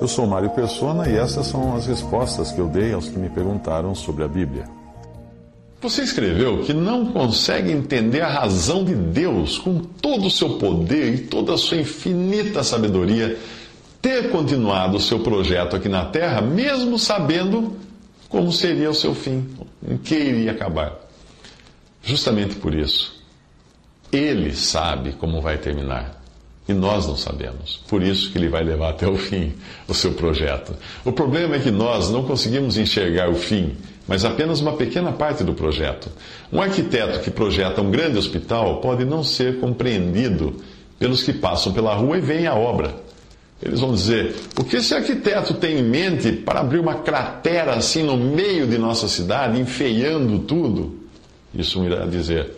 Eu sou Mário Persona e essas são as respostas que eu dei aos que me perguntaram sobre a Bíblia. Você escreveu que não consegue entender a razão de Deus, com todo o seu poder e toda a sua infinita sabedoria, ter continuado o seu projeto aqui na Terra, mesmo sabendo como seria o seu fim, em que iria acabar. Justamente por isso, Ele sabe como vai terminar. E nós não sabemos. Por isso que ele vai levar até o fim o seu projeto. O problema é que nós não conseguimos enxergar o fim, mas apenas uma pequena parte do projeto. Um arquiteto que projeta um grande hospital pode não ser compreendido pelos que passam pela rua e veem a obra. Eles vão dizer: o que esse arquiteto tem em mente para abrir uma cratera assim no meio de nossa cidade, enfeiando tudo? Isso um irá dizer.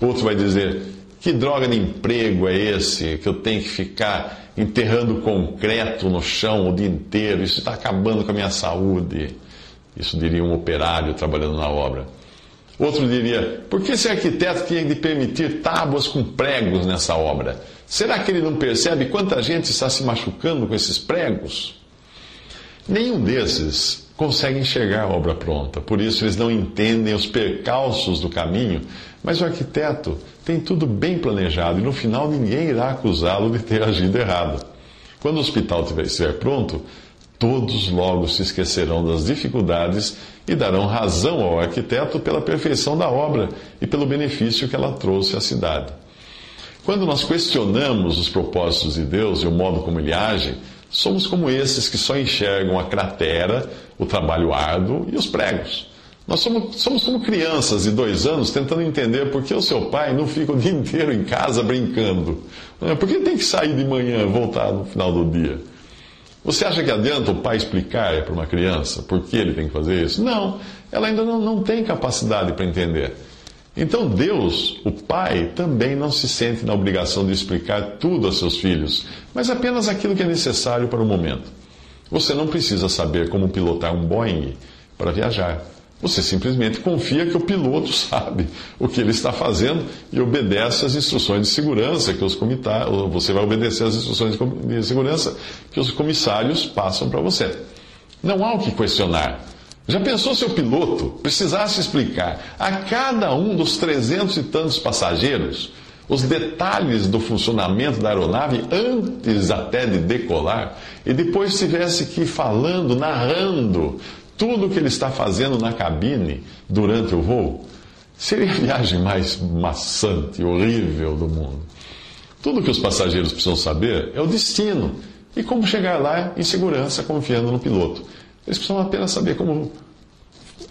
Outro vai dizer: que droga de emprego é esse que eu tenho que ficar enterrando concreto no chão o dia inteiro? Isso está acabando com a minha saúde. Isso diria um operário trabalhando na obra. Outro diria: por que esse arquiteto tinha de permitir tábuas com pregos nessa obra? Será que ele não percebe quanta gente está se machucando com esses pregos? Nenhum desses consegue enxergar a obra pronta, por isso eles não entendem os percalços do caminho, mas o arquiteto tem tudo bem planejado e no final ninguém irá acusá-lo de ter agido errado. Quando o hospital estiver pronto, todos logo se esquecerão das dificuldades e darão razão ao arquiteto pela perfeição da obra e pelo benefício que ela trouxe à cidade. Quando nós questionamos os propósitos de Deus e o modo como ele age, somos como esses que só enxergam a cratera, o trabalho árduo e os pregos. Nós somos, somos como crianças de dois anos tentando entender por que o seu pai não fica o dia inteiro em casa brincando. Por que tem que sair de manhã e voltar no final do dia? Você acha que adianta o pai explicar para uma criança por que ele tem que fazer isso? Não, ela ainda não, não tem capacidade para entender. Então Deus, o Pai, também não se sente na obrigação de explicar tudo a seus filhos, mas apenas aquilo que é necessário para o momento. Você não precisa saber como pilotar um Boeing para viajar. Você simplesmente confia que o piloto sabe o que ele está fazendo e obedece às instruções de segurança que os comissários. Você vai obedecer às instruções de segurança que os comissários passam para você. Não há o que questionar. Já pensou se o piloto precisasse explicar a cada um dos trezentos e tantos passageiros os detalhes do funcionamento da aeronave antes até de decolar e depois tivesse que ir falando, narrando tudo o que ele está fazendo na cabine durante o voo? Seria a viagem mais maçante, horrível do mundo. Tudo que os passageiros precisam saber é o destino e como chegar lá em segurança confiando no piloto. Eles precisam apenas saber como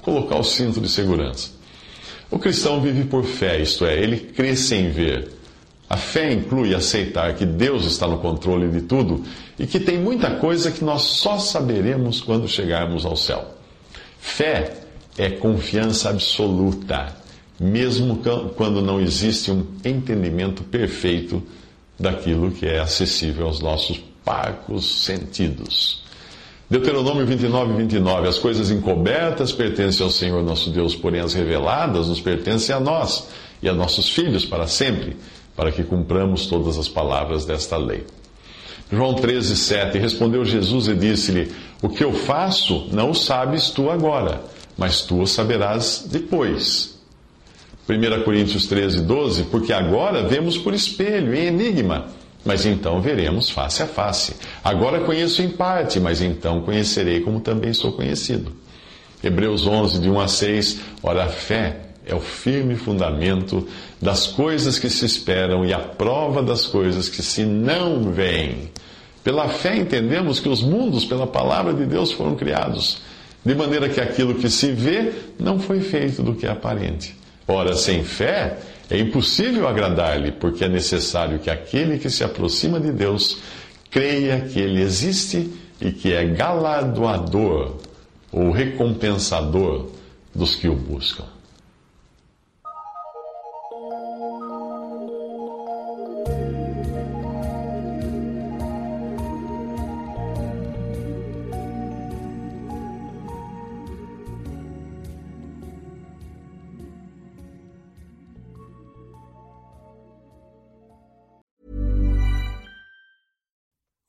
colocar o cinto de segurança. O cristão vive por fé, isto é, ele crê sem ver. A fé inclui aceitar que Deus está no controle de tudo e que tem muita coisa que nós só saberemos quando chegarmos ao céu. Fé é confiança absoluta, mesmo quando não existe um entendimento perfeito daquilo que é acessível aos nossos parcos sentidos. Deuteronômio 29, 29. As coisas encobertas pertencem ao Senhor nosso Deus, porém as reveladas nos pertencem a nós e a nossos filhos para sempre, para que cumpramos todas as palavras desta lei. João 13, 7. Respondeu Jesus e disse-lhe: O que eu faço não o sabes tu agora, mas tu o saberás depois. 1 Coríntios 13, 12. Porque agora vemos por espelho, em enigma mas então veremos face a face. Agora conheço em parte, mas então conhecerei como também sou conhecido. Hebreus 11, de 1 a 6. Ora, a fé é o firme fundamento das coisas que se esperam e a prova das coisas que se não veem. Pela fé entendemos que os mundos, pela palavra de Deus, foram criados, de maneira que aquilo que se vê não foi feito do que é aparente. Ora, sem fé É impossível agradar-lhe, porque é necessário que aquele que se aproxima de Deus creia que ele existe e que é galardoador ou recompensador dos que o buscam.